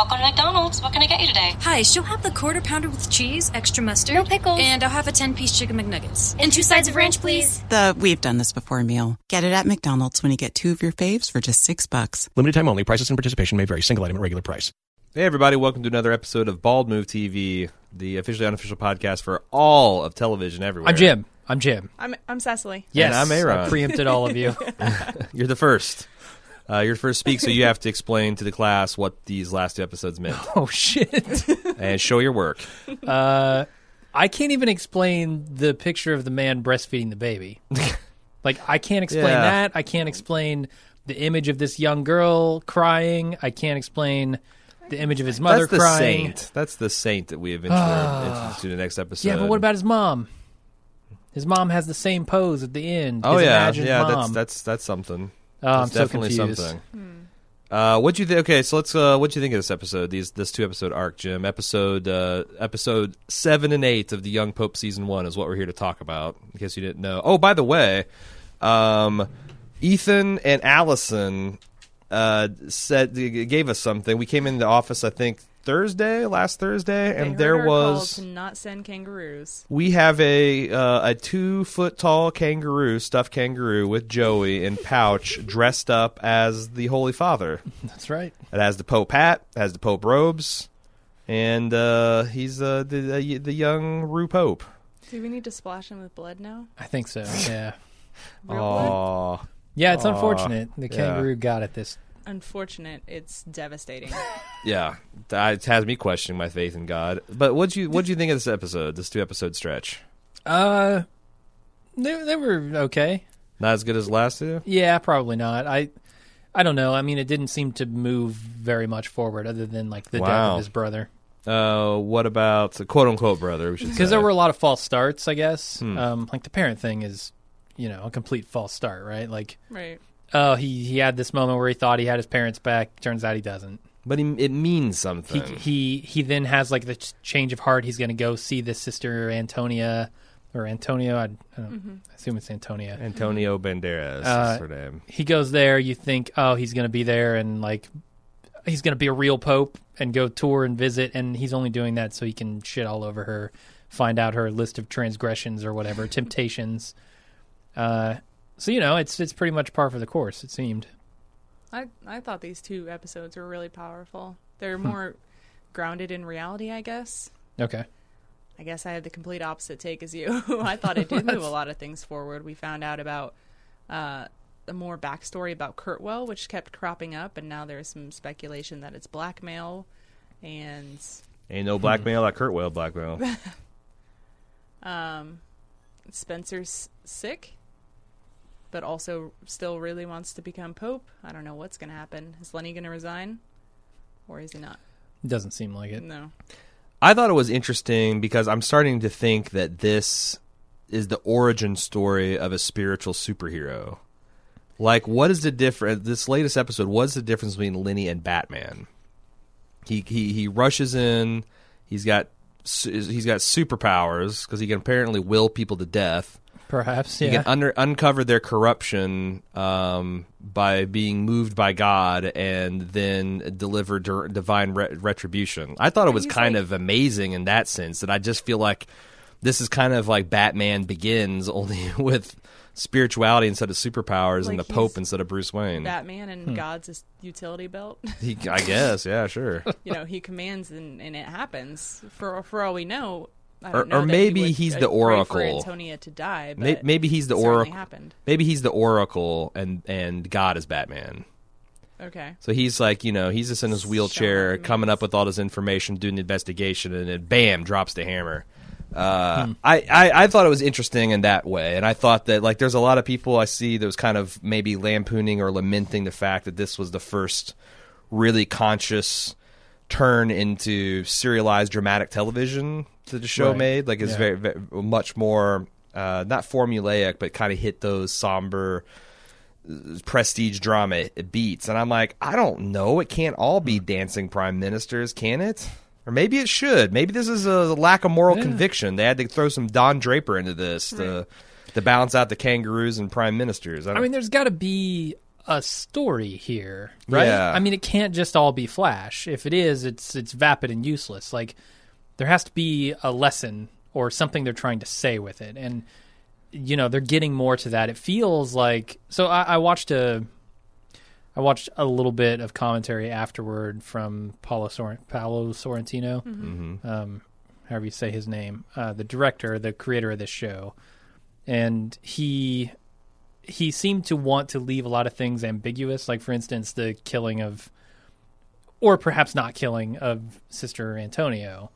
Welcome to McDonald's. What can I get you today? Hi, she'll have the quarter pounder with cheese, extra mustard. No pickles. And I'll have a 10 piece chicken McNuggets. And two sides of ranch, please. The we've done this before meal. Get it at McDonald's when you get two of your faves for just six bucks. Limited time only. Prices and participation may vary. Single item at regular price. Hey, everybody, welcome to another episode of Bald Move TV, the officially unofficial podcast for all of television everywhere. I'm Jim. I'm Jim. I'm I'm Cecily. Yes, I'm Aaron. I preempted all of you. You're the first. Uh, you're first speak, so you have to explain to the class what these last two episodes meant oh shit. and show your work. Uh, I can't even explain the picture of the man breastfeeding the baby. like I can't explain Yeah. that. I can't explain the image of this young girl crying. I can't explain the image of his mother That's the crying. saint. That's the saint that we eventually are introduced to the next episode. Yeah, but what about his mom? His mom has the same pose at the end. Oh his yeah, imagined yeah. mom. That's that's that's something. Oh, I'm That's so definitely confused. something. Uh, what do you think? Okay, so let's. Uh, what do you think of this episode? These this two episode arc, Jim. Episode uh, episode seven and eight of the Young Pope season one is what we're here to talk about. In case you didn't know. Oh, by the way, um, Ethan and Allison uh, said gave us something. We came in the office, I think Thursday, last Thursday, They and heard there our call was to not send kangaroos. we have a uh, a two foot tall kangaroo, stuffed kangaroo with Joey in pouch, dressed up as the Holy Father. That's right. It has the Pope hat, has the Pope robes, and uh, he's uh, the, the the young Rue Pope. Do we need to splash him with blood now? I think so. Yeah. Real blood? Yeah, it's Aw, unfortunate. The yeah. kangaroo got it this Unfortunate. It's devastating. yeah, it has me questioning my faith in God. But what you what do you think of this episode? This two episode stretch? Uh, they they were okay. Not as good as last two. Yeah, probably not. I I don't know. I mean, it didn't seem to move very much forward, other than like the death of his brother. Uh, what about the quote unquote brother? Because there were a lot of false starts, I guess. Hmm. Um, like the parent thing is, you know, a complete false start, right? Like, right. Oh, he he had this moment where he thought he had his parents back. Turns out he doesn't. but he, it means something. he he then has like the ch- change of heart. He's going to go see this sister Antonia or Antonio. I, I, don't, I assume it's Antonia. Antonio Banderas Uh, is her name. he goes there you think oh he's going to be there and like he's going to be a real pope and go tour and visit and he's only doing that so he can shit all over her find out her list of transgressions or whatever temptations uh so you know it's it's pretty much par for the course it seemed I I thought these two episodes were really powerful. They're Hmm. more grounded in reality, I guess. okay I guess I had the complete opposite take as you. I thought it did move a lot of things forward. We found out about uh, the more backstory about Kurtwell, which kept cropping up, and now there's some speculation that it's blackmail, and Ain't no blackmail like Kurtwell blackmail. um, Spencer's sick, but also still really wants to become pope. I don't know what's going to happen. Is Lenny going to resign, or is he not? It doesn't seem like it No. I thought it was interesting because I'm starting to think that this is the origin story of a spiritual superhero. Like, what is the difference? This latest episode, what's the difference between Lenny and Batman? He he he rushes in. He's got he's got superpowers because he can apparently will people to death. Perhaps He yeah can under, uncover their corruption um, by being moved by God and then deliver dir- divine re- retribution. I thought it was kind like- of amazing in that sense. That I just feel like this is kind of like Batman Begins, only with spirituality instead of superpowers and the Pope instead of Bruce Wayne. Batman and God's utility belt. He, I guess, yeah, sure. you know, he commands and, and it happens. For for all we know, I Or- know or that he maybe he's uh, the oracle. for Antonia to die. But May- maybe he's the oracle. Happened. Maybe he's the Oracle and and God is Batman. Okay. So he's like, you know, he's just in his wheelchair, what coming up with all this information, doing the investigation, and then bam, drops the hammer. Uh, I, I I thought it was interesting in that way, and I thought that like there's a lot of people I see that was kind of maybe lampooning or lamenting the fact that this was the first really conscious turn into serialized dramatic television that the show Right. made. Like it's Yeah. very, very much more uh, not formulaic, but kind of hit those somber prestige drama beats. And I'm like, I don't know. It can't all be dancing prime ministers, can it? Or maybe it should. Maybe this is a lack of moral conviction. They had to throw some Don Draper into this to to balance out the kangaroos and prime ministers. I, I mean, there's got to be a story here, right? Yeah. I mean, it can't just all be Flash. If it is, it's it's vapid and useless. Like there has to be a lesson or something they're trying to say with it, and you know they're getting more to that. It feels like so. I, I watched a. I watched a little bit of commentary afterward from Paulo, Sor- Paolo Sorrentino, um, however you say his name, uh, the director, the creator of this show, and he he seemed to want to leave a lot of things ambiguous. Like, for instance, the killing of, or perhaps not killing of Sister Antonio.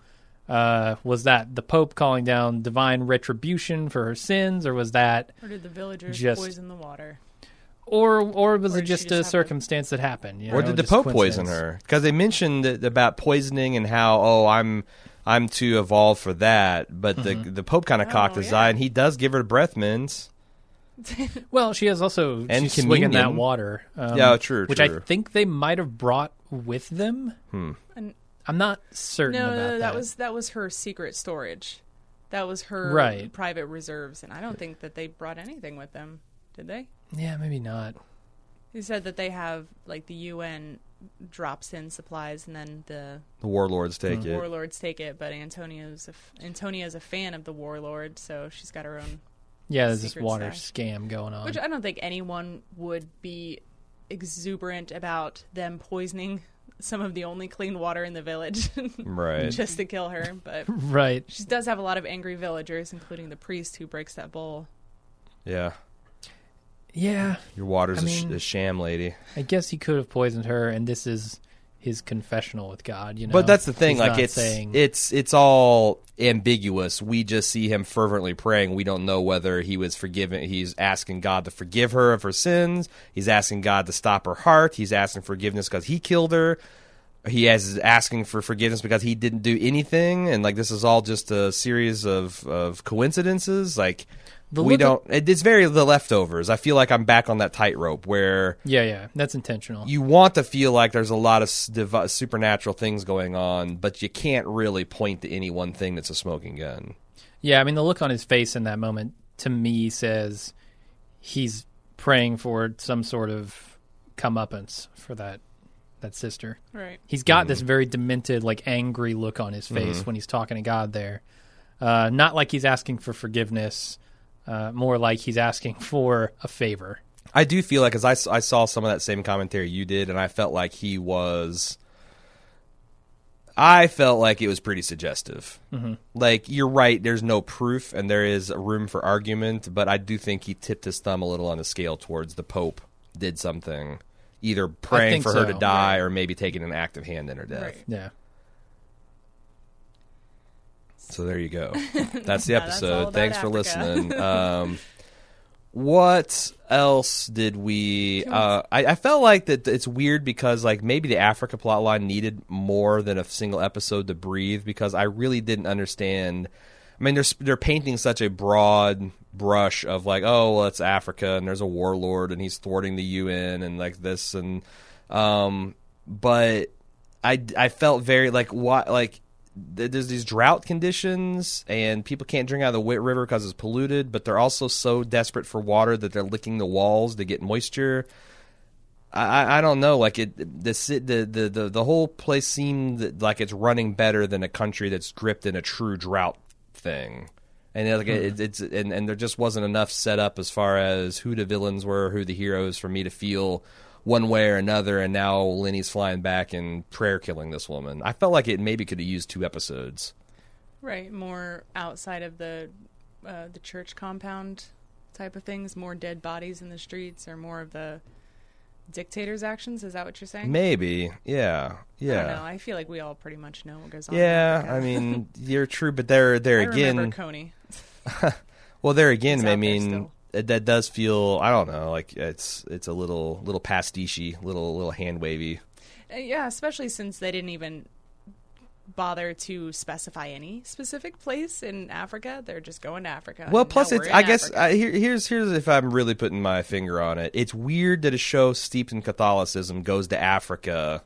Uh, was that the Pope calling down divine retribution for her sins, or was that, Or did the villagers Just- poison the water? or or was Or it just just a have to- circumstance that happened? you or know, did the Pope poison her? Because they mentioned that, about poisoning and how oh I'm I'm too evolved for that, but the the Pope kind of cocked Oh, his yeah. eye and he does give her breath mints. Well, she has also And she's swinging that water. Um, Yeah, true, Which true. I think they might have brought with them. And- I'm not certain No, about no, that. that was that was her secret storage. That was her Right. private reserves, and I don't think that they brought anything with them. Did they? yeah, maybe not. He said that they have like the UN drops in supplies, and then the The warlords take Mm. it. warlords take it. But Antonio's a f- Antonia's a fan of the warlord, so she's got her own. Yeah, there's this water stash. scam going on. Which I don't think anyone would be exuberant about them poisoning some of the only clean water in the village Right. just to kill her. But right. she does have a lot of angry villagers, including the priest who breaks that bowl. Yeah. Yeah, Your water's I a, sh- a sham, lady. I guess he could have poisoned her, and this is his confessional with God. You know, But that's the thing. He's like it's saying, it's it's all ambiguous. We just see him fervently praying. We don't know whether he was forgiven. He's asking God to forgive her of her sins. He's asking God to stop her heart. He's asking forgiveness because he killed her. He has asking for forgiveness because he didn't do anything. And like this is all just a series of of coincidences. Like The we don't. it, it's very the leftovers. I feel like I'm back on that tightrope where yeah, yeah, that's intentional. you want to feel like there's a lot of div- supernatural things going on, but you can't really point to any one thing that's a smoking gun. Yeah, I mean, the look on his face in that moment to me says he's praying for some sort of comeuppance for that that sister. Right. He's got this very demented, like angry look on his face when he's talking to God there. Uh, not like he's asking for forgiveness, uh, more like he's asking for a favor. I do feel like, as I saw some of that same commentary you did, and I felt like he was. I felt like it was pretty suggestive. Mm-hmm. Like you're right, there's no proof, and there is room for argument, but I do think he tipped his thumb a little on the scale towards the Pope did something, either praying think for her to die or maybe taking an active hand in her death. Right. Yeah. So there you go. That's the that's episode. about Thanks for listening. Um, what else did we? Uh, I, I felt like that it's weird because like maybe the Africa plotline needed more than a single episode to breathe because I really didn't understand. I mean, they're they're painting such a broad brush of like, oh, well, it's Africa and there's a warlord and he's thwarting the UN and like this and, um, but I I felt very like what like there's these drought conditions and people can't drink out of the Wit River because it's polluted, but they're also so desperate for water that they're licking the walls to get moisture. I, I- don't know. Like it, the, the the the whole place seemed like it's running better than a country that's gripped in a true drought thing. And like hmm. it, it's and, and there just wasn't enough set up as far as who the villains were, who the heroes, for me to feel one way or another. And now Lenny's flying back and prayer killing this woman. I felt like it maybe could have used two episodes. Right. More outside of the uh, the church compound type of things. More dead bodies in the streets, or more of the dictator's actions. Is that what you're saying? Maybe, yeah, I yeah, I feel like we all pretty much know what goes on. yeah. I mean, you're true, but there, there I again, Coney. Well, there again, I there mean, that does feel. I don't know, like it's it's a little little pastiche, little little hand wavy. Uh, yeah, especially since they didn't even bother to specify any specific place in Africa. They're just going to Africa. Well, plus it's. I guess uh, here, here's here's if I'm really putting my finger on it. It's weird that a show steeped in Catholicism goes to Africa,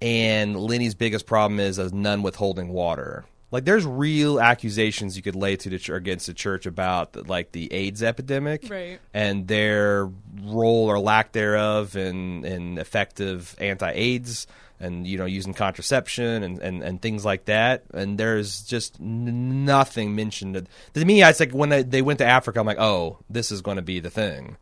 and Lenny's biggest problem is a nun withholding water. Like, there's real accusations you could lay to the ch- against the church about like the AIDS epidemic, Right. And their role or lack thereof in in effective anti-AIDS and you know using contraception and, and, and things like that. And there's just n- nothing mentioned. To me, it's like when they, they went to Africa, I'm like, oh, this is going to be the thing.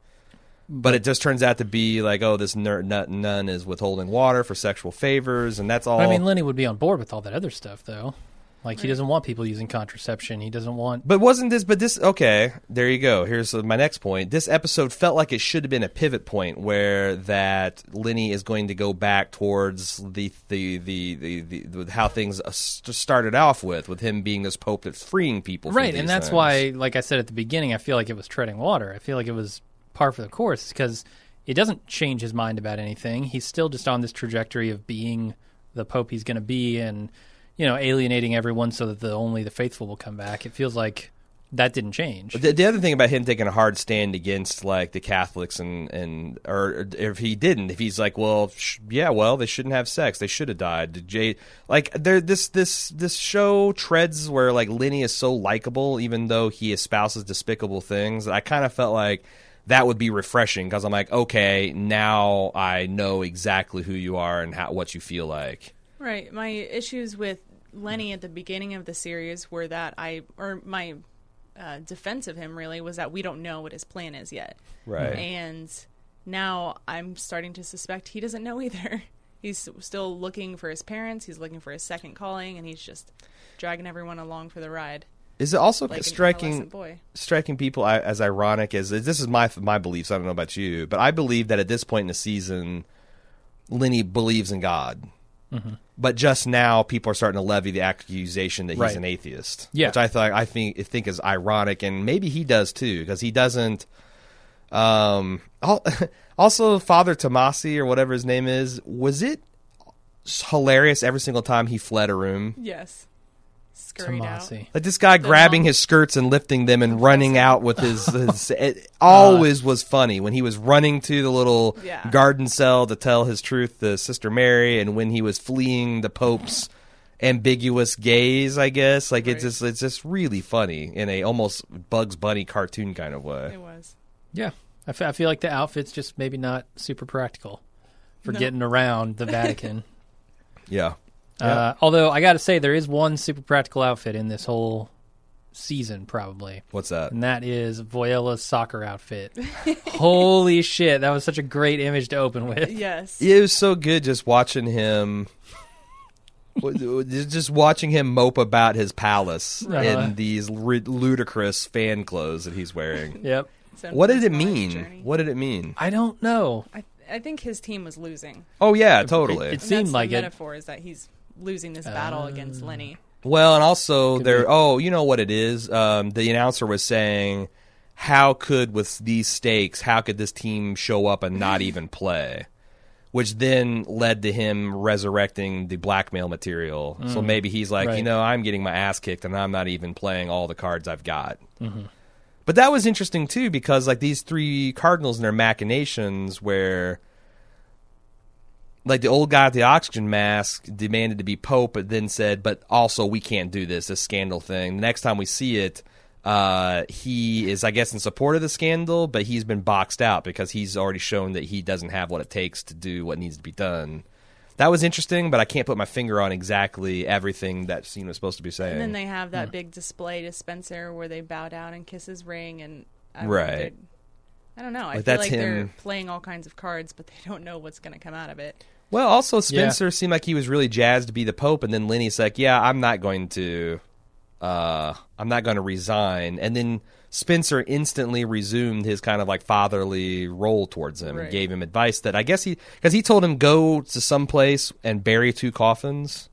But it just turns out to be like, oh, this ner- nun nun is withholding water for sexual favors, and that's all. I mean, Lenny would be on board with all that other stuff, though. Like he doesn't want people using contraception. He doesn't want. But wasn't this? But this. Okay, there you go. Here's uh, my next point. This episode felt like it should have been a pivot point where that Lenny is going to go back towards the the the the, the, the how things uh, started off with, with him being this pope that's freeing people. right, these and that's things. why, like I said at the beginning, I feel like it was treading water. I feel like it was par for the course because it doesn't change his mind about anything. He's still just on this trajectory of being the pope he's going to be, and you know, alienating everyone so that the only the faithful will come back. It feels like that didn't change. The, the other thing about him taking a hard stand against like the Catholics and and or if he didn't, if he's like, well, sh- yeah, well, they shouldn't have sex, they should have died. Did Jay like there this this this show treads where like Lenny is so likable, even though he espouses despicable things. I kind of felt like that would be refreshing because I'm like, okay, now I know exactly who you are and how what you feel like. Right. My issues with Lenny at the beginning of the series were that I, or my uh, defense of him really was that we don't know what his plan is yet. Right. And now I'm starting to suspect he doesn't know either. He's still looking for his parents. He's looking for his second calling, and he's just dragging everyone along for the ride. Is it also Like striking? boy. striking people as ironic as this is my my beliefs. I don't know about you, but I believe that at this point in the season, Lenny believes in God. Mm-hmm. But just now, people are starting to levy the accusation that he's Right. an atheist. Yeah. which I thought I think I think is ironic, and maybe he does too because he doesn't. Um. Also, Father Tomasi or whatever his name is, was it hilarious every single time he fled a room? Yes. Scurried out. Tomasi. Like this guy grabbing monk- his skirts and lifting them and running out with his. his it always uh. was funny when he was running to the little Yeah. garden cell to tell his truth to Sister Mary, and when he was fleeing the Pope's ambiguous gaze. I guess like it's Right. just it's just really funny in a almost Bugs Bunny cartoon kind of way. It was. Yeah, I fe- I feel like the outfit's just maybe not super practical for No. getting around the Vatican. Yeah. Uh, although I got to say, there is one super practical outfit in this whole season, probably, What's that? and that is Voiello's soccer outfit. Holy shit, that was such a great image to open with. Yes. It was so good just watching him. just watching him mope about his palace Uh-huh. in these ri- ludicrous fan clothes that he's wearing. Yep. What did it mean? journey. What did it mean? I don't know. I, I think his team was losing. Oh yeah, totally. it- And Seemed that's like the it. metaphor is that he's losing this battle against Lenny. well, and also Could there. be. Oh, you know what it is? Um, the announcer was saying, "How could with these stakes? How could this team show up and not even play?" Which then led to him resurrecting the blackmail material. So maybe he's like, you. Right. know, I'm getting my ass kicked and I'm not even playing all the cards I've got. Mm-hmm. But that was interesting too because like these three cardinals and their machinations where like the old guy at the oxygen mask demanded to be pope but then said but also we can't do this this scandal thing. The next time we see it uh, he is i guess in support of the scandal but he's been boxed out because he's already shown that he doesn't have what it takes to do what needs to be done. That was interesting but i can't put my finger on exactly everything that scene was supposed to be saying And then they have that big display to Spencer where they bow down and kiss his ring, and I Right. wondered- I don't know. I Like, feel that's like they're playing all kinds of cards, but they don't know what's going to come out of it. Well, also Spencer seemed like he was really jazzed to be the pope, and then Lenny's like, "Yeah, I'm not going to, uh, I'm not going to resign." And then Spencer instantly resumed his kind of like fatherly role towards him and gave him advice that I guess he because he told him go to some place and bury two coffins.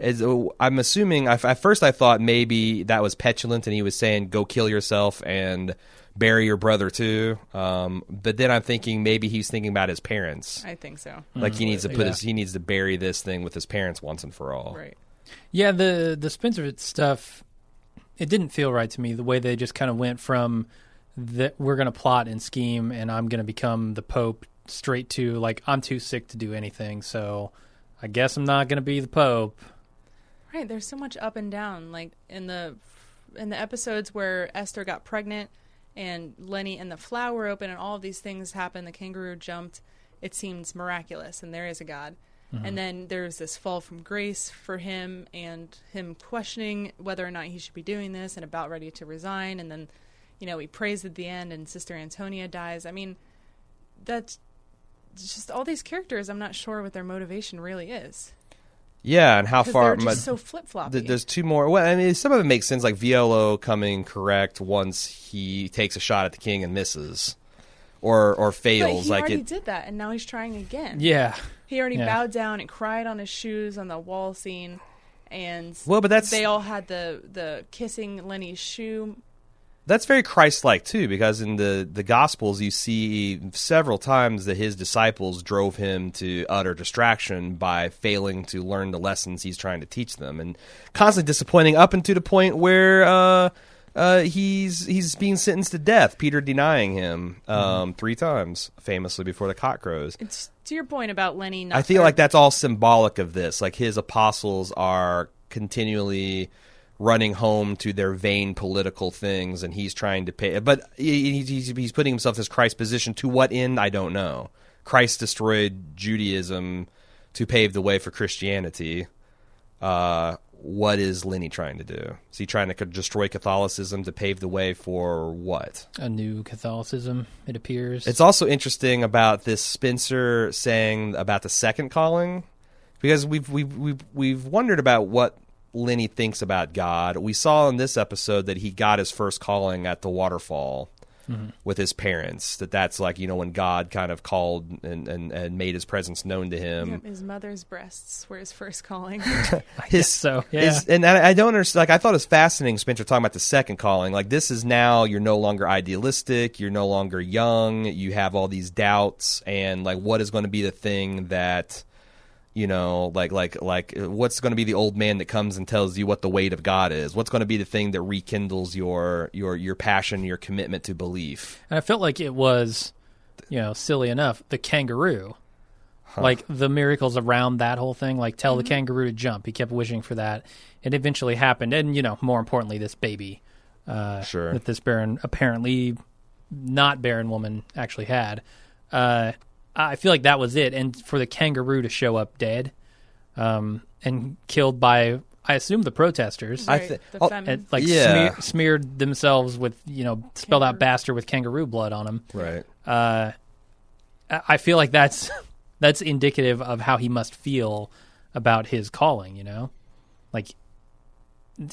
As, oh, I'm assuming I- at first I thought maybe that was petulant and he was saying go kill yourself and bury your brother too. Um, but then I'm thinking maybe he's thinking about his parents. I think so. Like he needs to put Yeah. his he needs to bury this thing with his parents once and for all. Right. Yeah, the the Spencer stuff, it didn't feel right to me. The way they just kind of went from that we're going to plot and scheme, and I'm going to become the Pope, straight to like I'm too sick to do anything, so I guess I'm not going to be the Pope. Right, there's so much up and down. Like in the in the episodes where Esther got pregnant and Lenny and the flower open, and all of these things happen. the kangaroo jumped. It seems miraculous, and there is a God. Mm-hmm. And then there's this fall from grace for him, and him questioning whether or not he should be doing this, and about ready to resign. And then, you know, he prays at the end, and Sister Antonia dies. I mean, that's just all these characters. I'm not sure what their motivation really is Yeah, and how far? they're just my- so flip floppy. Th- There's two more. Well, I mean, some of it makes sense, like Voiello coming correct once he takes a shot at the king and misses, or or But fails. he like already it. did that, and now he's trying again. Yeah. He already Yeah. bowed down and cried on his shoes on the wall scene, and Well, but that's they all had the the kissing Lenny's shoe. That's very Christ-like too, because in the the Gospels you see several times that his disciples drove him to utter distraction by failing to learn the lessons he's trying to teach them, and constantly disappointing up into the point where. Uh, uh, he's he's being sentenced to death. Peter denying him um, three times, famously before the cock crows. It's to your point about Lenny. Not I feel or- like that's all symbolic of this. Like his apostles are continually running home to their vain political things, and he's trying to pay. But he's, he's putting himself in this Christ position. To what end? I don't know. Christ destroyed Judaism to pave the way for Christianity. Uh, what is Lenny trying to do? Is he trying to destroy Catholicism to pave the way for what? A new Catholicism, it appears. It's also interesting about this Spencer saying about the second calling, because we've we've we've, we've wondered about what Lenny thinks about God. We saw in this episode that he got his first calling at the waterfall with his parents. That that's like you know when God kind of called and and, and made his presence known to him. Yep, his mother's breasts were his first calling. his so, yeah. his- and I, I don't understand. Like I thought it was fascinating, Spencer, talking about the second calling. Like this is now you're no longer idealistic, you're no longer young, you have all these doubts, and like what is going to be the thing that you know, like like like uh, what's going to be the old man that comes and tells you what the weight of God is? What's going to be the thing that rekindles your your your passion, your commitment to belief? And I felt like it was, you know, silly enough, the kangaroo. Like the miracles around that whole thing, like tell the kangaroo to jump. He kept wishing for that. It eventually happened. And, you know, more importantly, this baby uh, Sure. that this barren, apparently not barren woman actually had. Uh, I feel like that was it. And for the kangaroo to show up dead um, and killed by, I assume, the protesters. I Right, thi- the oh, and, like Yeah. smear, smeared themselves with you know spelled out bastard with kangaroo blood on them. Right. Uh, I I feel like that's that's indicative of how he must feel about his calling. You know, like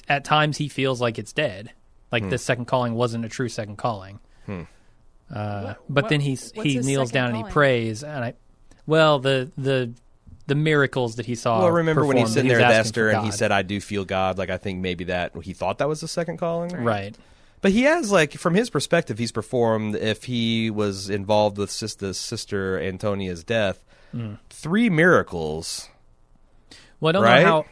at times he feels like it's dead, like the second calling wasn't a true second calling. Uh, What- but what- then he's what's he kneels second down and he prays, and I, well the the the miracles that he saw. Well, remember when he's performed, sitting there with Esther and he said, "I do feel God." Like I think maybe that he thought that was the second calling, right. But he has like from his perspective, he's performed. If he was involved with sister, sister Antonia's death, Hmm. three miracles. Well, I don't Right? know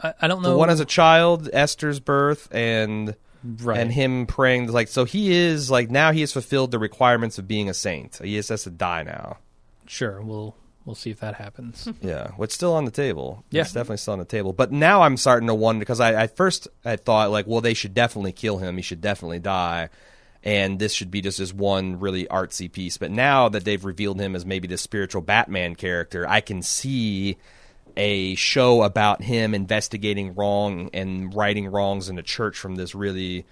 how. I, I don't know. The one as a child, Esther's birth, and right. and him praying. Like so, he is like now he has fulfilled the requirements of being a saint. He just has to die now. Sure, we'll we'll see if that happens. Yeah, what's still on the table? Yeah. it's definitely still on the table. But now I'm starting to wonder because I at first I thought like, well, they should definitely kill him. He should definitely die, and this should be just this one really artsy piece. But now that they've revealed him as maybe this spiritual Batman character, I can see a show about him investigating wrong and righting wrongs in the church from this really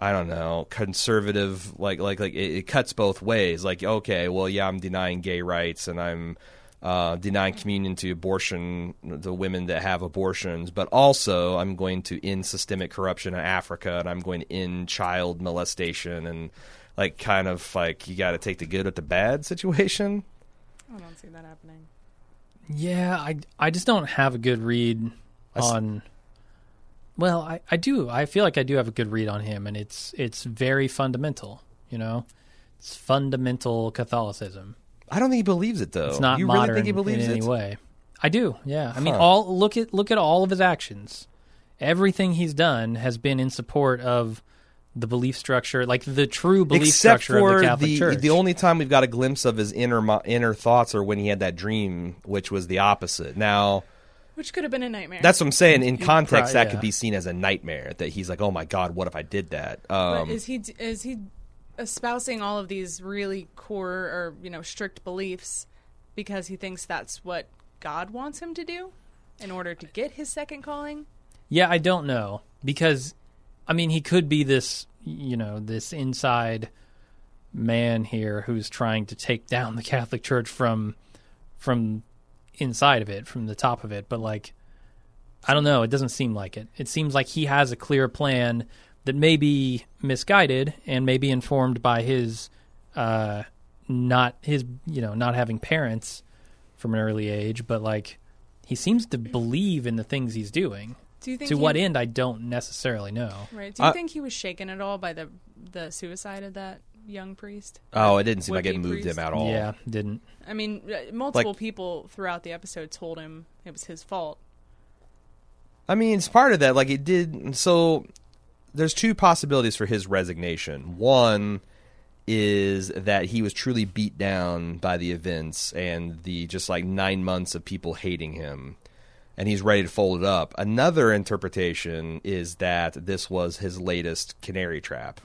I don't know, conservative like like like it, it cuts both ways. Like, okay, well, yeah, I'm denying gay rights and I'm uh, denying communion to abortion the women that have abortions, but also I'm going to end systemic corruption in Africa and I'm going to end child molestation and like kind of like you got to take the good with the bad situation. I don't see that happening. Yeah, I I just don't have a good read s- on. Well, I, I do. I feel like I do have a good read on him, and it's it's very fundamental. You know, it's fundamental Catholicism. I don't think he believes it though. It's not you modern really think he believes in it? way. I do. Yeah. I mean, Huh. all look at look at all of his actions. Everything he's done has been in support of the belief structure, like the true belief Except structure for of the Catholic the Church. the only time we've got a glimpse of his inner inner thoughts are when he had that dream, which was the opposite. Now, Which could have been a nightmare. That's what I'm saying. In context, Right, that could be seen as a nightmare. That he's like, oh my god, what if I did that? But Um, is he is he espousing all of these really core or you know strict beliefs because he thinks that's what God wants him to do in order to get his second calling? Yeah, I don't know because I mean he could be this you know this inside man here who's trying to take down the Catholic Church from from inside of it, from the top of it, but like I don't know, it doesn't seem like it. It seems like he has a clear plan that may be misguided and may be informed by his uh not his you know, not having parents from an early age, but like he seems to believe in the things he's doing. Do you think To he- what end, I don't necessarily know. Right. Do you I- think he was shaken at all by the the suicide of that young priest? oh, it didn't seem like it moved priest? him at all. Yeah, didn't. I mean, uh, multiple people throughout the episode told him it was his fault. I mean, it's part of that. Like it did. So there's two possibilities for his resignation. One is that he was truly beat down by the events and the just like nine months of people hating him, and he's ready to fold it up. Another interpretation is that this was his latest canary trap.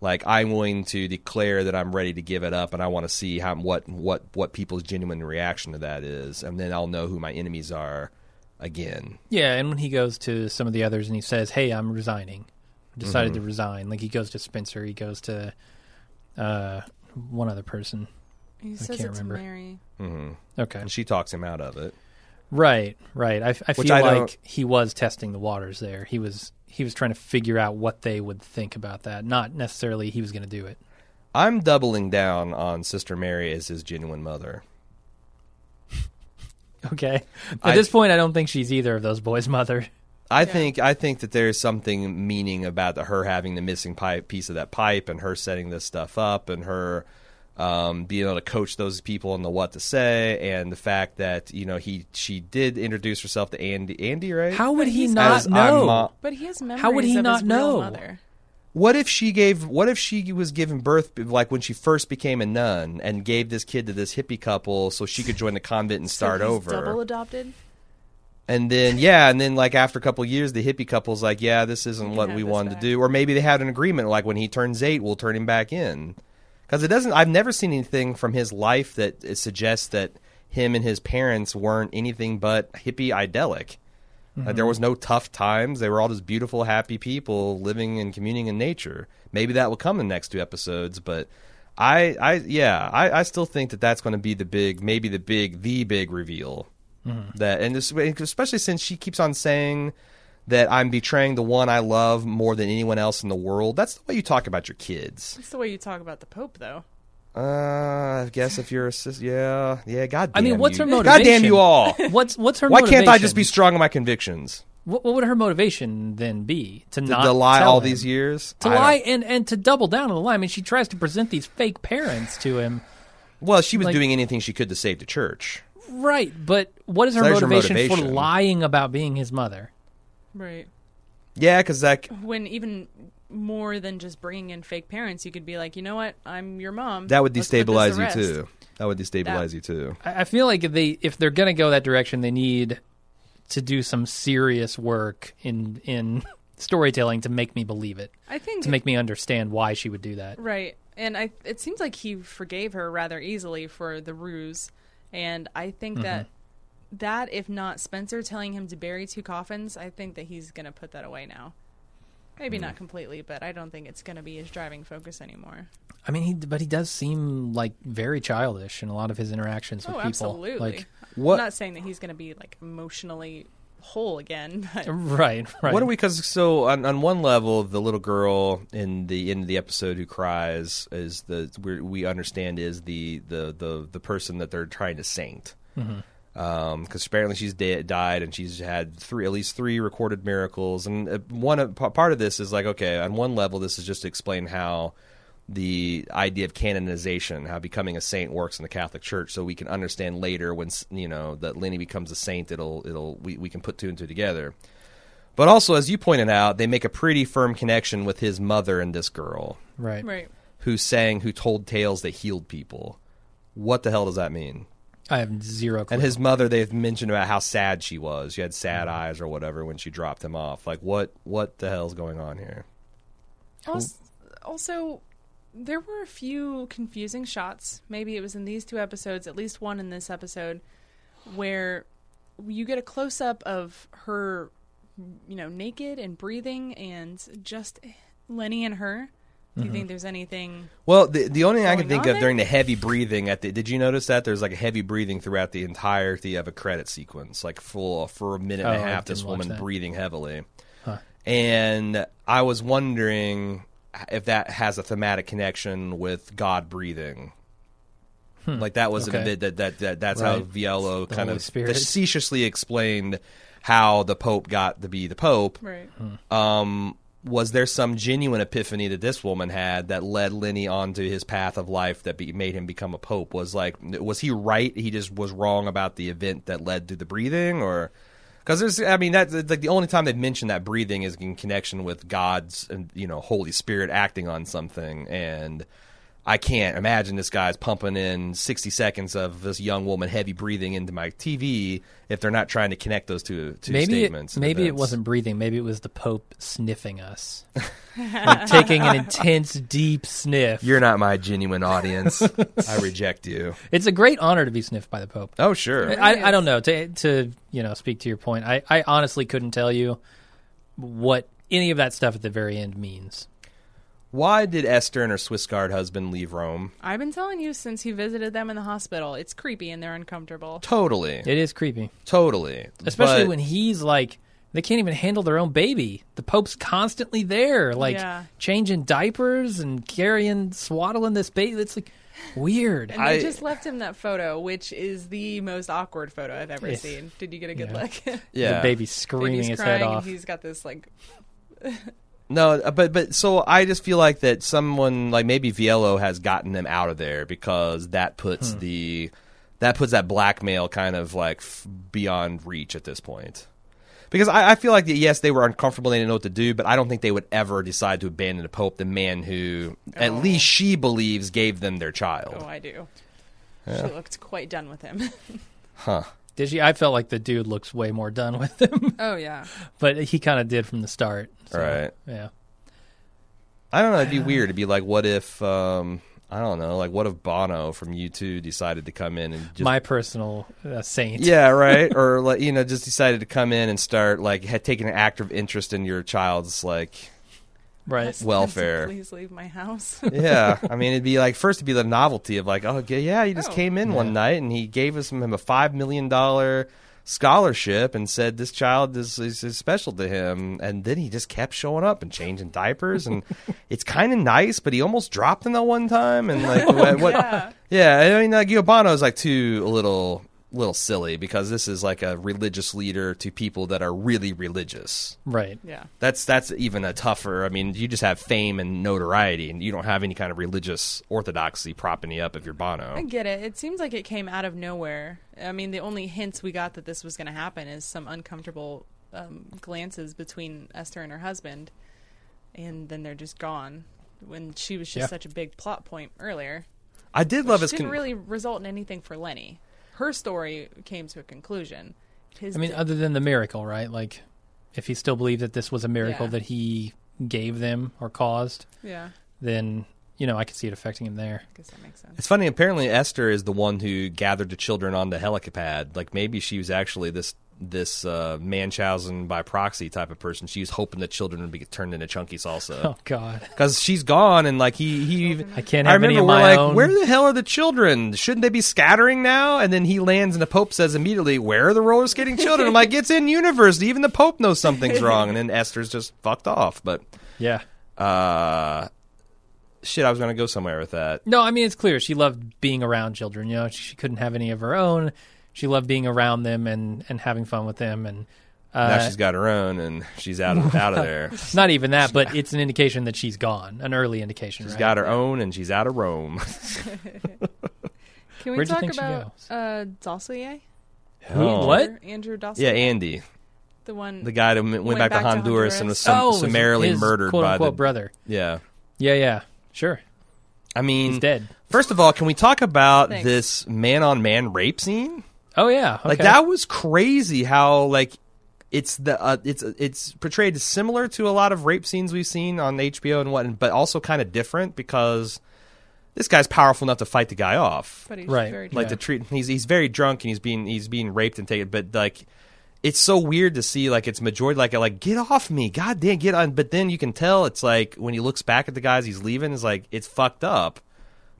Like I'm willing to declare that I'm ready to give it up, and I want to see how what what what people's genuine reaction to that is, and then I'll know who my enemies are again. Yeah, and when he goes to some of the others and he says, "Hey, I'm resigning," decided Mm-hmm. to resign. Like he goes to Spencer, he goes to uh, one other person. He says can't it's remember. Mary. Okay, and she talks him out of it. Right, right. I, I feel I like he was testing the waters there. He was he was trying to figure out what they would think about that. Not necessarily he was going to do it. I'm doubling down on Sister Mary as his genuine mother. Okay. At I- this point, I don't think she's either of those boys' mother. I think I think that there's something meaning about the, her having the missing pipe piece of that pipe and her setting this stuff up and her um, being able to coach those people on the what to say and the fact that you know he she did introduce herself to Andy Andy right How would But he not As know? mo- But he has memories How would he of not know? mother. What if she gave? What if she was given birth, like when she first became a nun, and gave this kid to this hippie couple so she could join the convent and start so he's over? Double adopted. And then yeah, and then like after a couple of years, the hippie couple's like, yeah, this isn't can what we wanted back. to do, or maybe they had an agreement like when he turns eight, we'll turn him back in. Because it doesn't. I've never seen anything from his life that suggests that him and his parents weren't anything but hippie idyllic. Like, there mm-hmm. was no tough times. They were all just beautiful, happy people living and communing in nature. Maybe that will come in the next two episodes, but I, I, yeah, I, I still think that that's going to be the big, maybe the big, the big reveal. Mm-hmm. That and this, especially since she keeps on saying that I'm betraying the one I love more than anyone else in the world. That's the way you talk about your kids. That's the way you talk about the Pope, though. Uh, I guess if you're a sis, yeah, yeah. God, I mean, what's you. her God damn you all! What's what's her? Why can't I just be strong in my convictions? What, what would her motivation then be to, To, not to lie tell all him? these years? To I don't- lie and, and to double down on the lie. I mean, she tries to present these fake parents to him, Well, she was like- doing anything she could to save the church. right? But what is her So there's your motivation, for lying about being his mother? Right. Yeah, because that When even more than just bringing in fake parents, you could be like, you know what? I'm your mom. that would Let's put this destabilize to you rest." too. That would destabilize That- you too. I, I feel like if they if they're gonna go that direction, they need to do some serious work in in storytelling to make me believe it, I think to make me understand why she would do that. Right. And I it seems like he forgave her rather easily for the ruse. And I think that mm-hmm. That if not Spencer telling him to bury two coffins, I think that he's going to put that away now. Maybe not hmm. completely, but I don't think it's going to be his driving focus anymore. I mean, he but he does seem like very childish in a lot of his interactions with oh, people. absolutely. Like, What- I'm not saying that he's going to be like emotionally whole again, but right, right. What are we? Because so on, on one level, the little girl in the end of the episode who cries is the we we understand is the the the the person that they're trying to saint. Mm-hmm. Because apparently she's da- died and she's had three at least three recorded miracles, and uh, one of- p- part of this is like okay, on one level, this is just to explain how the idea of canonization, how becoming a saint works in the Catholic Church, so we can understand later when you know that Lenny becomes a saint, it'll it'll we, we can put two and two together. But also, as you pointed out, they make a pretty firm connection with his mother and this girl right. right. who sang, who told tales that healed people. What the hell does that mean? I have zero. Clue. And his mother, they've mentioned about how sad she was. She had sad mm. eyes or whatever when she dropped him off. Like, what? What the hell's going on here? Also, also, there were a few confusing shots. Maybe it was in these two episodes, at least one in this episode, where you get a close up of her, you know, naked and breathing, and just Lenny and her. Do you think there's anything? Well, the the only thing I can think of there? during the heavy breathing at the did you notice that there's like a heavy breathing throughout the entirety of a credit sequence, like full for a minute and Oh, a I half. This woman that. breathing heavily, Huh. and I was wondering if that has a thematic connection with God breathing. Like that was Hmm. Okay. a bit that that, that that's how Right. Voiello The kind Holy of Spirit. facetiously explained how the Pope got to be the Pope Right. um, was there some genuine epiphany that this woman had that led Lenny onto his path of life that be, made him become a pope? Was like, was he right? He just was wrong about the event that led to the breathing, or because there's, I mean, that's like the only time they've mentioned that breathing is in connection with God's, you know, Holy Spirit acting on something, and I can't imagine this guy's pumping in 60 seconds of this young woman heavy breathing into my TV if they're not trying to connect those two, two maybe statements. it, maybe it wasn't breathing. Maybe it was the Pope sniffing us, like taking an intense, deep sniff. You're not my genuine audience. I reject you. It's a great honor to be sniffed by the Pope. Oh, sure. I, I don't know to to you know speak to your point. I, I honestly couldn't tell you what any of that stuff at the very end means. Why did Esther and her Swiss Guard husband leave Rome? I've been telling you since he visited them in the hospital. It's creepy and they're uncomfortable. Totally. It is creepy, Totally. especially But- when he's like they can't even handle their own baby. The Pope's constantly there, like Yeah. changing diapers and carrying, swaddling this baby. It's like weird. And they I- just left him that photo, which is the most awkward photo I've ever Yes. seen. Did you get a good Yeah. look? yeah. The baby's screaming Baby's his crying, head and off. he's got this like No, uh, but but so I just feel like that someone like maybe Voiello has gotten them out of there because that puts Hmm. the that puts that blackmail kind of like f- beyond reach at this point. Because I, I feel like that yes, they were uncomfortable, and they didn't know what to do, but I don't think they would ever decide to abandon the Pope, the man who at Oh. least she believes gave them their child. oh I do. She looked quite done with him. Huh. Did she? I felt like the dude looks way more done with him, oh yeah. but he kind of did from the start. So, Right. Yeah. I don't know. It'd be weird. It'd be like, what if, um, I don't know, like, what if Bono from U2 decided to come in and just. My personal uh, saint. yeah, right. or like you know, just decided to come in and start like had taken an active interest in your child's like. Right. Ask Welfare. Please leave my house. Yeah, I mean, it'd be like first it'd be the novelty of like, oh yeah, he just Oh. came in one night and he gave us him a five million dollar scholarship and said this child is, is, is special to him, and then he just kept showing up and changing diapers, and it's kind of nice, but he almost dropped him that one time, and like oh, what, what yeah. Yeah, I mean, like Bono is like too a little little silly because this is like a religious leader to people that are really religious. Right. Yeah. That's that's even a tougher. I mean, you just have fame and notoriety, and you don't have any kind of religious orthodoxy propping you up if you're Bono. I get it. It seems like it came out of nowhere. I mean, the only hints we got that this was going to happen is some uncomfortable um, glances between Esther and her husband, and then they're just gone. When she was just Yeah. such a big plot point earlier, I did love which his. didn't Con- really result in anything for Lenny. Her story came to a conclusion. His I mean, di- other than the miracle, right? Like, if he still believed that this was a miracle Yeah. that he gave them or caused, yeah, then you know I could see it affecting him there. I guess that makes sense. It's funny. Apparently, Esther is the one who gathered the children on the helipad. Like maybe she was actually this this uh, Munchausen by proxy type of person. She was hoping the children would be turned into chunky salsa. Oh God, because she's gone and like he he even I can't I have any remember of we're my like own. where the hell are the children shouldn't they be scattering now and then he lands and the pope says immediately where are the roller skating children I'm like it's in universe even the pope knows something's wrong and then Esther's just fucked off but yeah. uh shit I was gonna go somewhere with that No, I mean it's clear she loved being around children. You know, she, she couldn't have any of her own. She loved being around them and and having fun with them. And uh, now she's got her own and she's out of out of there not even that, but it's an indication that she's gone. An early indication. she's right? got her own and she's out of Rome Can we Where'd talk about goes? uh, Dussolier? Oh. What? Andrew, Andrew Dussolier? yeah Andy the one the guy that went, went back, to Honduras, and was sum- oh, summarily his murdered quote by unquote the brother. yeah Yeah, yeah, sure. I mean, He's dead. First of all, can we talk about Thanks. this man on man rape scene? Oh yeah, Like that was crazy. How like it's the uh, it's it's portrayed similar to a lot of rape scenes we've seen on HBO and what, but also kind of different because this guy's powerful enough to fight the guy off. But he's Right. very like Yeah. the treat he's he's very drunk and he's being he's being raped and taken but like it's so weird to see like it's majority like like get off me god damn get on but then you can tell it's like when he looks back at the guys he's leaving it's like it's fucked up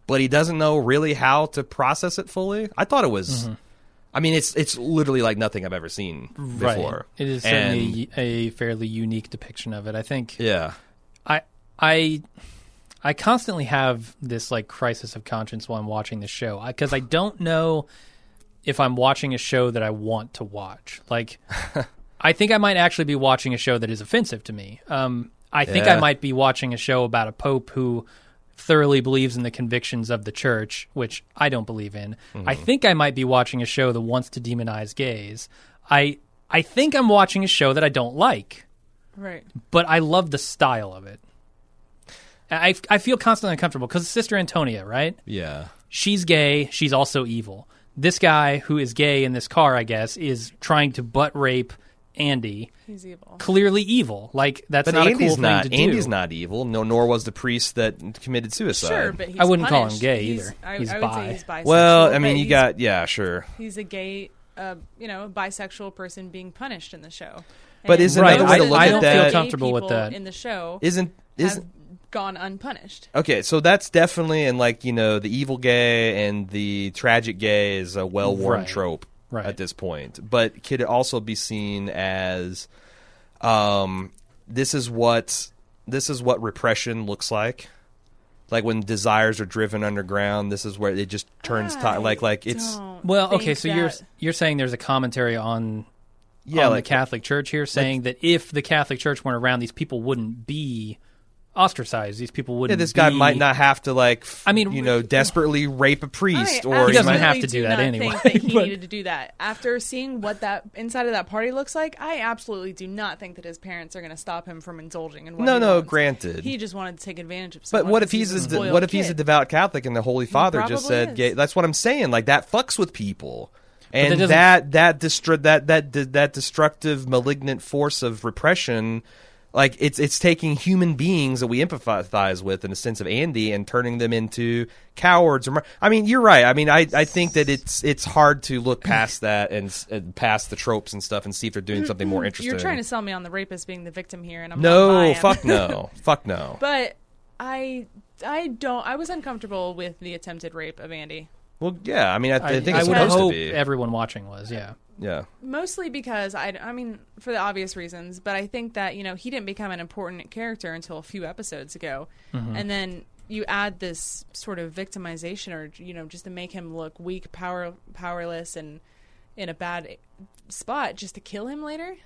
but he doesn't know really how to process it fully i thought it was i mean it's it's literally like nothing i've ever seen right. before It is And- certainly a fairly unique depiction of it. I think yeah I I I constantly have this like crisis of conscience while I'm watching the show because I, don't know if I'm watching a show that I want to watch. Like, I think I might actually be watching a show that is offensive to me. Um, I think I might be watching a show about a pope who thoroughly believes in the convictions of the church, which I don't believe in. I mm-hmm. think I might be watching a show that wants to demonize gays. I I think I'm watching a show that I don't like right. but I love the style of it. I, I feel constantly uncomfortable because Sister Antonia, right? yeah She's gay. She's also evil. This guy who is gay in this car, I guess, is trying to butt rape Andy. He's evil. Clearly evil. Like that's but not Andy's a cool not thing to do. Andy's not evil no nor was the priest that committed suicide Sure, but he's I wouldn't call him punished. gay He's- either. I, He's I would bi. say he's bisexual. well i mean you got yeah sure he's a gay, uh, you know, bisexual person being punished in the show. But And isn't Right, another way to most look I at don't that feel comfortable with that. in the show. isn't isn't have gone unpunished. Okay, so that's definitely and like you know the evil gay and the tragic gay is a well-worn Right. trope Right. at this point, but could it also be seen as, um, this is what this is what repression looks like, like when desires are driven underground. This is where it just turns to, like like it's Well, okay, so you're you're saying there's a commentary on yeah on like the Catholic Church here, saying that if the Catholic Church weren't around, these people wouldn't be ostracized. These people wouldn't. this guy be- might not have to like f- I mean, you know desperately rape a priest I or He doesn't absolutely have to do that not anyway, Think that he but- needed to do that after seeing what that inside of that party looks like. I absolutely do not think that his parents are going to stop him from indulging in what No, no, wants. granted. He just wanted to take advantage of. But what if 'cause he's, a, what if he's a devout Catholic and the Holy Father just said? That's what I'm saying. Like that fucks with people, and that that destru- that that that destructive, malignant force of repression. Like it's it's taking human beings that we empathize with in a sense of Andy and turning them into cowards. Or I mean, you're right. I mean, I, I think that it's it's hard to look past that and, and past the tropes and stuff and see if they're doing something more interesting. You're trying to sell me on the rapist being the victim here, and I'm no, buying. fuck no, fuck no. But I, I don't. I was uncomfortable with the attempted rape of Andy, Well, yeah. I mean, I, I, I, think I it's would supposed hope to be. everyone watching was, yeah. Yeah. mostly because I, I mean, for the obvious reasons. But I think that you know he didn't become an important character until a few episodes ago, Mm-hmm. and then you add this sort of victimization, or you know, just to make him look weak, power, powerless, and in a bad spot, just to kill him later.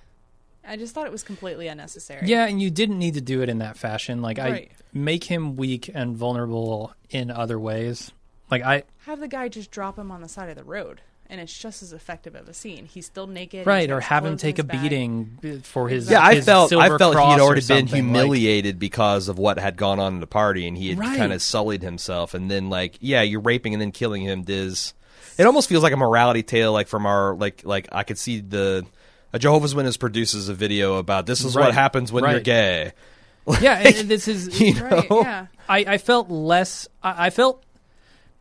I just thought it was completely unnecessary. Yeah, and you didn't need to do it in that fashion. Like Right. I make him weak and vulnerable in other ways. Like I have the guy just drop him on the side of the road, and it's just as effective of a scene. He's still naked, right or have him take a his bag. beating for his Yeah, I felt I felt he cross had already been something, like- humiliated because of what had gone on in the party, and he had Right. kind of sullied himself. And then, like, yeah, you're raping and then killing him. Diz, it almost feels like a morality tale, like from our like like I could see the a Jehovah's Witness produces a video about this is what happens when you're right. gay. yeah, and, and this is You Right? know? Yeah. I, I felt less. I, I felt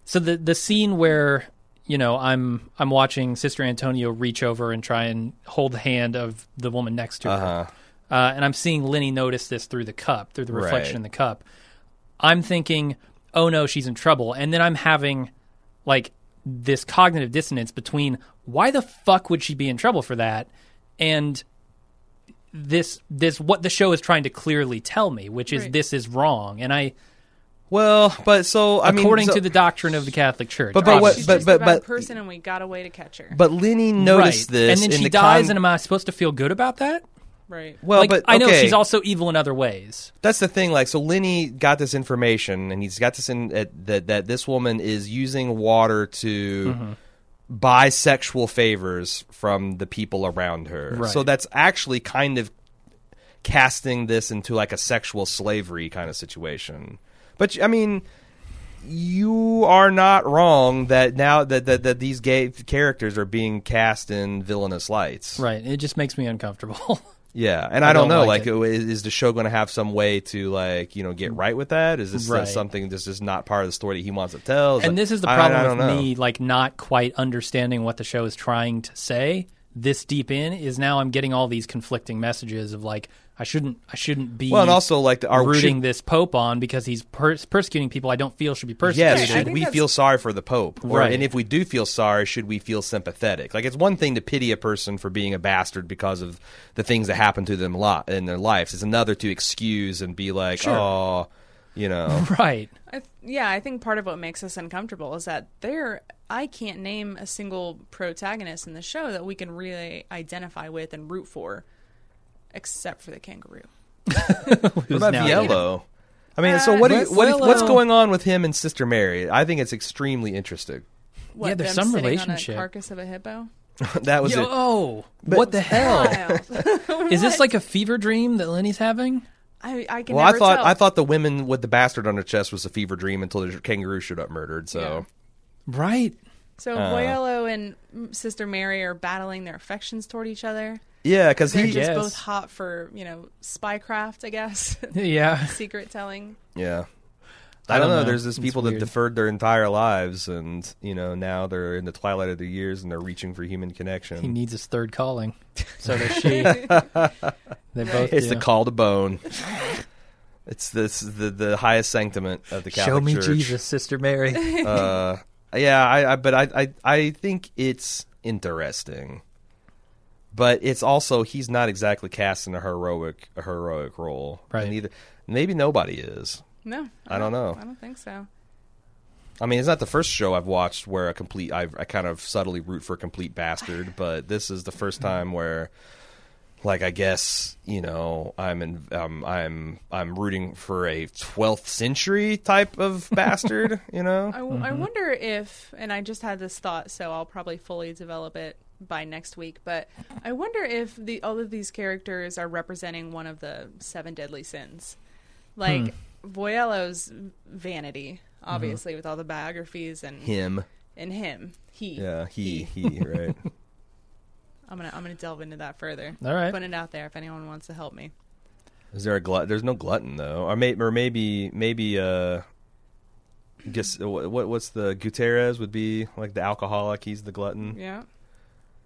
so the the scene where you know I'm I'm watching Sister Antonio reach over and try and hold the hand of the woman next to her, Uh-huh. uh, and I'm seeing Lenny notice this through the cup, through the reflection Right. in the cup. I'm thinking, oh no, she's in trouble, and then I'm having like this cognitive dissonance between why the fuck would she be in trouble for that, and this this what the show is trying to clearly tell me, which is Right. this is wrong, and I Well, but so I mean, according so- to the doctrine of the Catholic Church. But- but what- She's but- just but- a bad but- person, and we got a way to catch her. but Lenny noticed right. this, and then in she the dies, con- and am I supposed to feel good about that? right. well, like but I know she's also evil in other ways. That's the thing. Like, so Lenny got this information, and he's got this in uh, that that this woman is using water to Mm-hmm. buy sexual favors from the people around her. Right. So that's actually kind of casting this into like a sexual slavery kind of situation. But I mean, you are not wrong that now that, that that these gay characters are being cast in villainous lights. Right. It just makes me uncomfortable. Yeah, and I I, don't, don't know. like Like, is, is the show going to have some way to like you know get right with that? Is this uh, Right. something that's just not part of the story that he wants to tell? Is and it- this is the problem I, don't with know. me like not quite understanding what the show is trying to say this deep in is now I'm getting all these conflicting messages of like I shouldn't I shouldn't be Well, and also like the, our rooting should- this pope on because he's pers- persecuting people I don't feel should be persecuted. Yes, I should we that's- feel sorry for the Pope? Or, Right. And if we do feel sorry, should we feel sympathetic? Like, it's one thing to pity a person for being a bastard because of the things that happen to them lo- in their lives. It's another to excuse and be like, Sure. oh, you know. right. I th- yeah, I think part of what makes us uncomfortable is that there I can't name a single protagonist in the show that we can really identify with and root for, except for the kangaroo. what about now Voiello? I mean, so what? do you- Well, what what's going on with him and Sister Mary? I think it's extremely interesting. What, Yeah, there's them some sitting relationship. On a carcass of a hippo. that was Yo, it. oh, what the hell? Wild. Is this like a fever dream that Lenny's having? I, I can Well, I thought tell. I thought the women with the bastard on their chest was a fever dream until the kangaroo showed up murdered. So Right. so. uh, Voiello and Sister Mary are battling their affections toward each other. Yeah, because They're just Yes. both hot for you know spycraft, I guess, Yeah. secret telling. Yeah. I I, don't don't know. know. There's this It's people that deferred their entire lives, and you know now they're in the twilight of their years, and they're reaching for human connection. He needs his third calling. So does she. they both it's do. the call to bone. it's this the the highest sentiment of the Catholic Show me Church. Jesus, Sister Mary. Uh, yeah, I, I but I, I I think it's interesting, but it's also he's not exactly casting a heroic a heroic role. Right. Neither maybe nobody is. No, I don't know. I don't think so. I mean, it's not the first show I've watched where a complete I, I kind of subtly root for a complete bastard, but this is the first time where, like, I guess you know I'm in um, I'm I'm rooting for a 12th century type of bastard. You know, I, I mm-hmm. wonder if, and I just had this thought, so I'll probably fully develop it by next week. But I wonder if the all of these characters are representing one of the seven deadly sins, like hmm. Voiello's vanity, mm-hmm. obviously with all the biographies and him. and him, he, Yeah, he he right. I'm gonna I'm gonna delve into that further. All right. put it out there if anyone wants to help me. Is there a glut? There's no glutton though, or, may, or maybe maybe uh. Guess what? What's the Gutierrez would be like the alcoholic? He's the glutton, Yeah,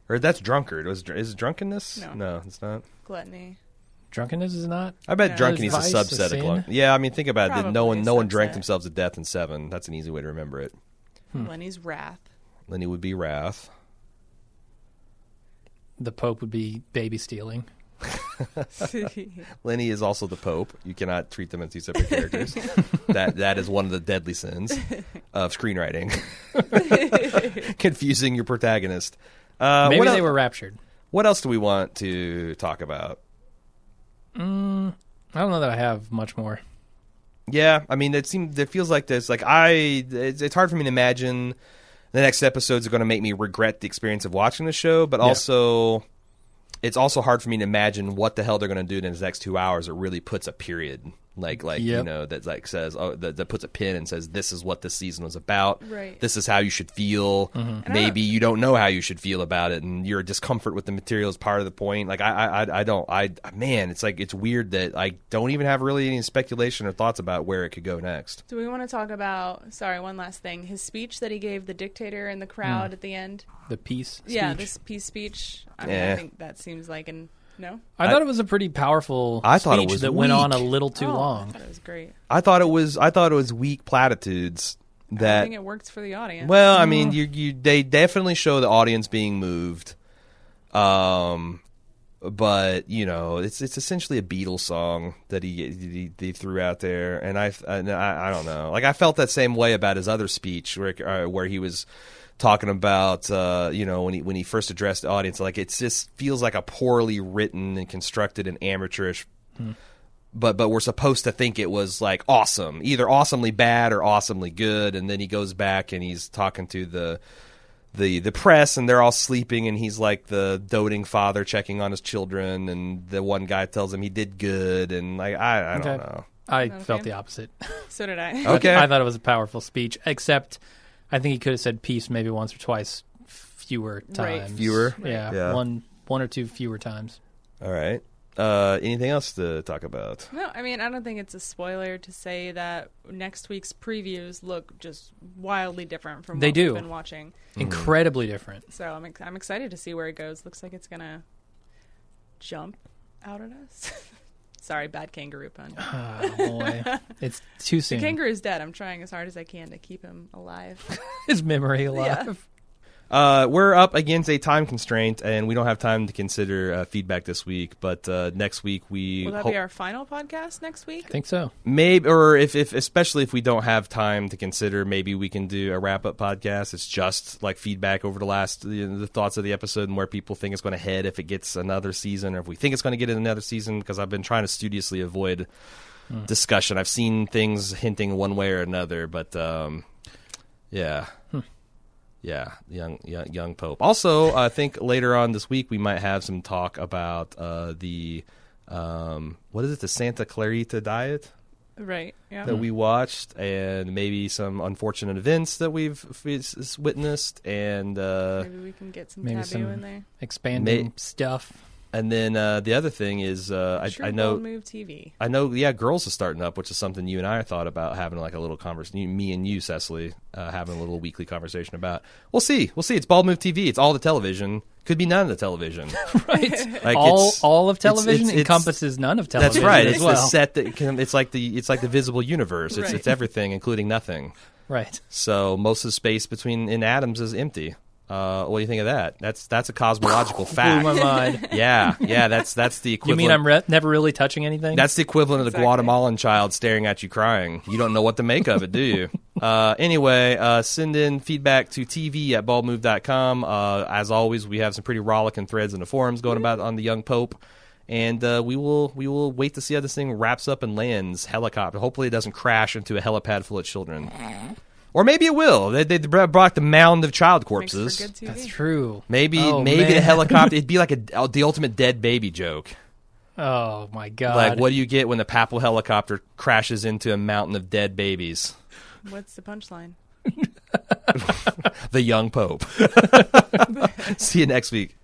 or that's drunkard. Was is drunkenness? No. no, it's not. gluttony. Drunkenness is not. I bet Yeah. drunkenness is a subset of sin? glutton. Yeah, I mean, think about it. No one, no one drank themselves to death in seven. That's an easy way to remember it. Lenny's wrath. Lenny would be wrath. The Pope would be baby stealing. Lenny is also the Pope. You cannot treat them as two separate characters. that that is one of the deadly sins of screenwriting. Confusing your protagonist. Uh, Maybe what they el- were raptured. What else do we want to talk about? I don't know that I have much more. Yeah, I mean, it seems it feels like this. Like I, it's, it's hard for me to imagine the next episodes are going to make me regret the experience of watching the show, but Yeah. also it's also hard for me to imagine what the hell they're going to do in the next two hours. It really puts a period, like like you know that like says oh that, that puts a pin and says this is what this season was about. Right. This is how you should feel. Mm-hmm. Maybe you don't know how you should feel about it, and your discomfort with the material is part of the point. Like I I I- I don't I man, it's like it's weird that I don't even have really any speculation or thoughts about where it could go next. Do we want to talk about? Sorry, one last thing. His speech that he gave the dictator in the crowd Hmm. at the end. The peace. Yeah, this peace speech. I, mean, Yeah. I think that seems like an no. I, thought it was a pretty powerful I thought it speech was that went on a weak. little too Oh, I long. thought it was great. I thought it was I thought it was weak platitudes I that think it works for the audience. well I mean you you they definitely show the audience being moved um but you know it's it's essentially a Beatles song that he he, he threw out there and I, and I I don't know like I felt that same way about his other speech where uh, where he was talking about uh, you know when he when he first addressed the audience like it just feels like a poorly written and constructed and amateurish but but we're supposed to think it was like awesome, either awesomely bad or awesomely good. And then he goes back and he's talking to the the the press, and they're all sleeping, and he's like the doting father checking on his children, and the one guy tells him he did good, and like I I don't Okay. know. I Not a felt the opposite. So did I. Okay. I thought it was a powerful speech, except I think he could have said peace maybe once or twice fewer Right. times. Fewer? Yeah, Yeah. One one or two fewer times. All right. Uh, anything else to talk about? No, I mean I don't think it's a spoiler to say that next week's previews look just wildly different from They what do. we've been watching. Incredibly different. So I'm ex- I'm excited to see where it goes. Looks like it's gonna jump out at us. Sorry, bad kangaroo pun. Oh boy, it's too soon. The kangaroo's dead. I'm trying as hard as I can to keep him alive. His memory alive. Uh, we're up against a time constraint, and we don't have time to consider uh, feedback this week. But uh, next week we Will that hope- be our final podcast next week? I think so. maybe, or if, if especially if we don't have time to consider, maybe we can do a wrap up podcast. It's just like feedback over the last the, the thoughts of the episode and where people think it's going to head if it gets another season, or if we think it's going to get another season. Because I've been trying to studiously avoid discussion. I've seen things hinting one way or another, but um, yeah. Yeah, young, young young Pope. Also, I think later on this week we might have some talk about uh, the um, what is it, the Santa Clarita Diet Right. Yeah. that we watched, and maybe some unfortunate events that we've f- s- witnessed, and uh, Maybe we can get some Maybe taboo some- in there. Expanding May- stuff. And then uh, the other thing is uh, I, I know Move TV. I know, yeah, girls are starting up, which is something you and I thought about having like a little conversation. Me and you, Cecily, uh, having a little weekly conversation about. We'll see, we'll see. It's Bald Move TV. It's all the television. Could be none of the television. Right. Like, all it's- all of television it's- it's- encompasses none of television. That's right. As It's well. the set that can, it's like the it's like the visible universe. It's Right. it's everything, including nothing. Right. So most of the space between in atoms is empty. Uh, what do you think of that? That's that's a cosmological fact. Blew fact. my mind. yeah, yeah. That's that's the equivalent. You mean I'm re- never really touching anything? That's the equivalent of the Exactly. Guatemalan child staring at you crying. You don't know what to make of it, do you? uh, anyway, uh, send in feedback to tv at baldmove.com. Uh, as always, we have some pretty rollicking threads in the forums going about on the young pope. And uh, we will we will wait to see how this thing wraps up and lands helicopter. Hopefully, it doesn't crash into a helipad full of children, or maybe it will. They, they brought the mound of child corpses. for good TV. That's true. Maybe Oh, maybe the man. helicopter. It'd be like a the ultimate dead baby joke. Oh my god. Like, what do you get when the papal helicopter crashes into a mountain of dead babies? What's the punchline? The young pope. See you next week.